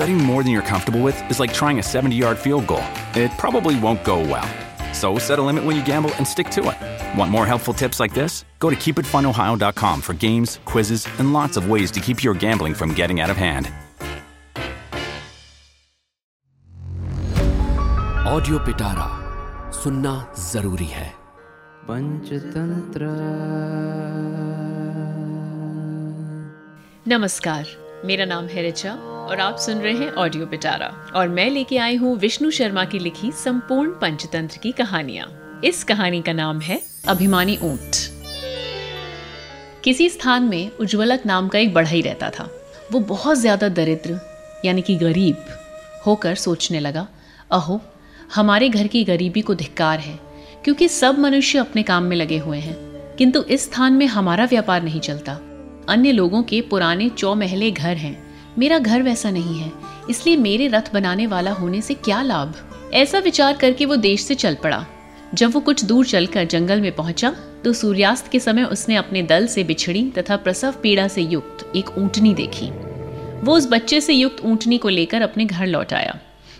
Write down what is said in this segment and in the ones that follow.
Betting more than you're comfortable with is like trying a 70 yard field goal. It probably won't go well. So set a limit when you gamble and stick to it. Want more helpful tips like this? Go to keepitfunohio.com for games, quizzes, and lots of ways to keep your gambling from getting out of hand. Audio Pitara सुनना जरूरी है पंचतंत्र नमस्कार मेरा नाम है रिचा और आप सुन रहे हैं ऑडियो पिटारा और मैं लेके आई हूँ विष्णु शर्मा की लिखी संपूर्ण पंचतंत्र की कहानियाँ। इस कहानी का नाम है अभिमानी ऊँट। किसी स्थान में उज्ज्वलक नाम का एक बढ़ई रहता था। वो बहुत ज़्यादा दरिद्र, यानी कि गरीब होकर सोचने लगा, अहो, हमारे घर की गरीबी को धिक्कार है, क्योंकि सब मनुष्य अपने काम में लगे हुए हैं। किंतु इस स्थान में हमारा व्यापार नहीं चलता। अन्य लोगों के पुराने चौमहले घर हैं मेरा घर वैसा नहीं है, इसलिए मेरे रथ बनाने वाला होने से क्या लाभ? ऐसा विचार करके वो देश से चल पड़ा। जब वो कुछ दूर चलकर जंगल में पहुँचा तो सूर्यास्त के समय उसने अपने दल से बिछड़ी तथा प्रसव पीड़ा से युक्त एक ऊंटनी देखी। वो उस बच्चे से युक्त ऊंटनी को लेकर अपने घर लौट आया।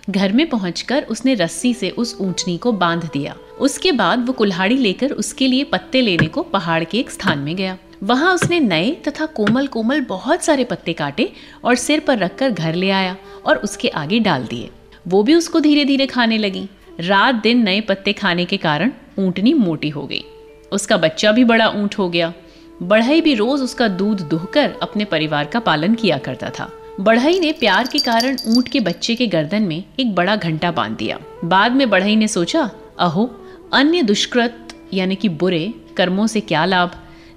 घर में पहुंचकर उसने रस्सी से उस ऊंटनी को बाँध दिया। उसके बाद वो कुल्हाड़ी लेकर उसके लिए पत्ते लेने को पहाड़ के एक स्थान में गया। वहाँ उसने नए तथा कोमल कोमल बहुत सारे पत्ते काटे और सिर पर रखकर घर ले आया और उसके आगे डाल दिए। वो भी उसको धीरे धीरे खाने लगी। रात दिन नए पत्ते खाने के कारण ऊंटनी मोटी हो गई। उसका बच्चा भी बड़ा ऊँट हो गया। बढ़ई भी रोज उसका दूध दुहकर अपने परिवार का पालन किया करता था। बढ़ई ने प्यार के कारण ऊँट के बच्चे के गर्दन में एक बड़ा घंटा बाँध दिया। बाद में बढ़ई ने सोचा, अहो, अन्य दुष्कृत यानी कि बुरे कर्मों से क्या लाभ?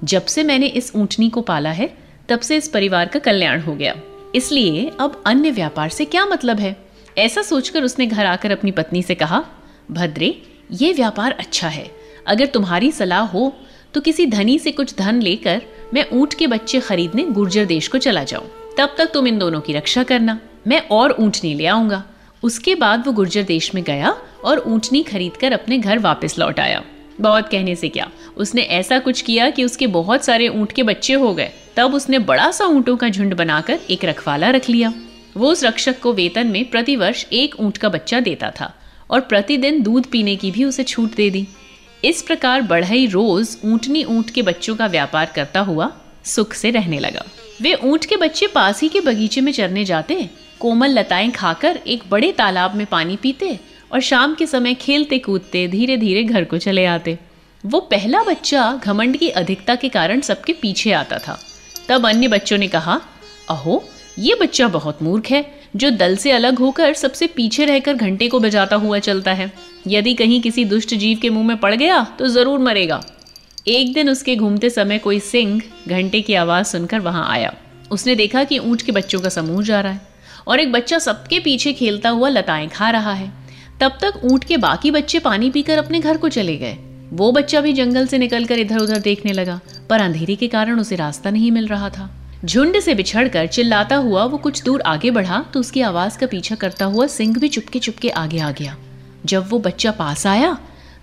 जब से मैंने इस ऊंटनी को पाला है, तब से इस परिवार का कल्याण हो गया। इसलिए अब अन्य व्यापार से क्या मतलब है? ऐसा सोचकर उसने घर आकर अपनी पत्नी से कहा, भद्रे, ये व्यापार अच्छा है। अगर तुम्हारी सलाह हो तो किसी धनी से कुछ धन लेकर मैं ऊँट के बच्चे खरीदने गुर्जर देश को चला जाऊँ। तब तक तुम इन दोनों की रक्षा करना। मैं और ऊंटनी ले आऊँगा। उसके बाद वो गुर्जर देश में गया और ऊंटनी खरीद कर अपने घर वापस लौट आया। बहुत कहने से क्या? उसने ऐसा कुछ किया कि उसके बहुत सारे ऊँट के बच्चे हो गए। तब उसने बड़ा सा ऊंटों का झुंड बनाकर एक रखवाला रख लिया। वो उस रक्षक को वेतन में प्रतिवर्ष एक ऊँट का बच्चा देता था और प्रतिदिन दूध पीने की भी उसे छूट दे दी। इस प्रकार बढ़ई रोज ऊँटनी ऊँट के बच्चों का व्यापार करता हुआ सुख से रहने लगा। वे ऊँट के बच्चे पास ही के बगीचे में चरने जाते, कोमल लताएँ खाकर एक बड़े तालाब में पानी पीते और शाम के समय खेलते कूदते धीरे धीरे घर को चले आते। वो पहला बच्चा घमंड की अधिकता के कारण सबके पीछे आता था। तब अन्य बच्चों ने कहा, अहो, ये बच्चा बहुत मूर्ख है, जो दल से अलग होकर सबसे पीछे रहकर घंटे को बजाता हुआ चलता है। यदि कहीं किसी दुष्ट जीव के मुँह में पड़ गया तो ज़रूर मरेगा। एक दिन उसके घूमते समय कोई सिंह घंटे की आवाज़ सुनकर वहाँ आया। उसने देखा कि ऊँट के बच्चों का समूह जा रहा है और एक बच्चा सबके पीछे खेलता हुआ लताएँ खा रहा है। तब तक ऊँट के बाकी बच्चे पानी पीकर अपने घर को चले गए। वो बच्चा भी जंगल से निकलकर इधर उधर देखने लगा, पर अंधेरे के कारण उसे रास्ता नहीं मिल रहा था। झुंड से बिछड़कर चिल्लाता हुआ वो कुछ दूर आगे बढ़ा तो उसकी आवाज़ का पीछा करता हुआ सिंह भी चुपके चुपके आगे आ गया। जब वो बच्चा पास आया,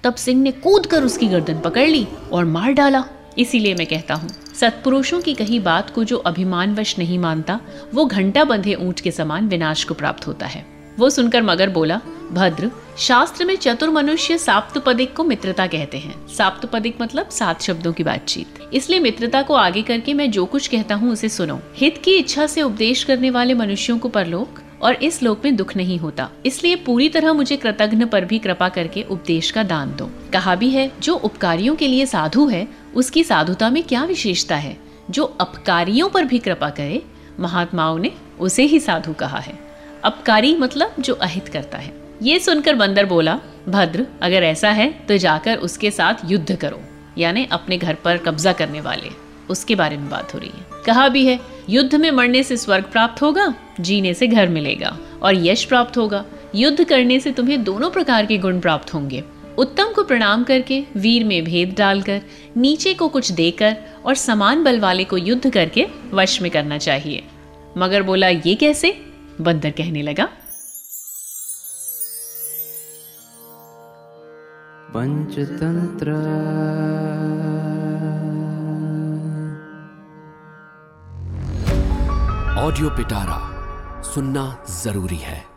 तब सिंह ने कूद कर उसकी गर्दन पकड़ ली और मार डाला। इसीलिए मैं कहता हूँ, सत्पुरुषों की कही बात को जो अभिमानवश नहीं मानता, वो घंटा बंधे ऊँट के समान विनाश को प्राप्त होता है। वो सुनकर मगर बोला, भद्र, शास्त्र में चतुर मनुष्य साप्तपदिक को मित्रता कहते हैं। साप्तपदिक मतलब सात शब्दों की बातचीत। इसलिए मित्रता को आगे करके मैं जो कुछ कहता हूँ उसे सुनो। हित की इच्छा से उपदेश करने वाले मनुष्यों को परलोक, और इस लोक में दुख नहीं होता। इसलिए पूरी तरह मुझे कृतघ्न पर भी कृपा करके उपदेश का दान दो। कहा भी है, जो उपकारियों के लिए साधु है, उसकी साधुता में क्या विशेषता है? जो अपकारियों पर भी कृपा करे, महात्माओं ने उसे ही साधु कहा है। अपकारी मतलब जो अहित करता है। ये सुनकर बंदर बोला, भद्र, अगर ऐसा है तो जाकर उसके साथ युद्ध करो, यानी अपने घर पर कब्जा करने वाले। उसके बारे में बात हो रही है। कहा भी है, युद्ध में मरने से स्वर्ग प्राप्त होगा, जीने से घर मिलेगा, और यश प्राप्त होगा। युद्ध करने से तुम्हें दोनों प्रकार के गुण प्राप्त होंगे। उत्तम को प्रणाम करके, वीर में भेद डालकर, नीचे को कुछ देकर, और समान बल वाले को युद्ध करके वश में करना चाहिए। मगर बोला, ये कैसे? बंदर कहने लगा। पंचतंत्र। ऑडियो पिटारा सुनना ज़रूरी है।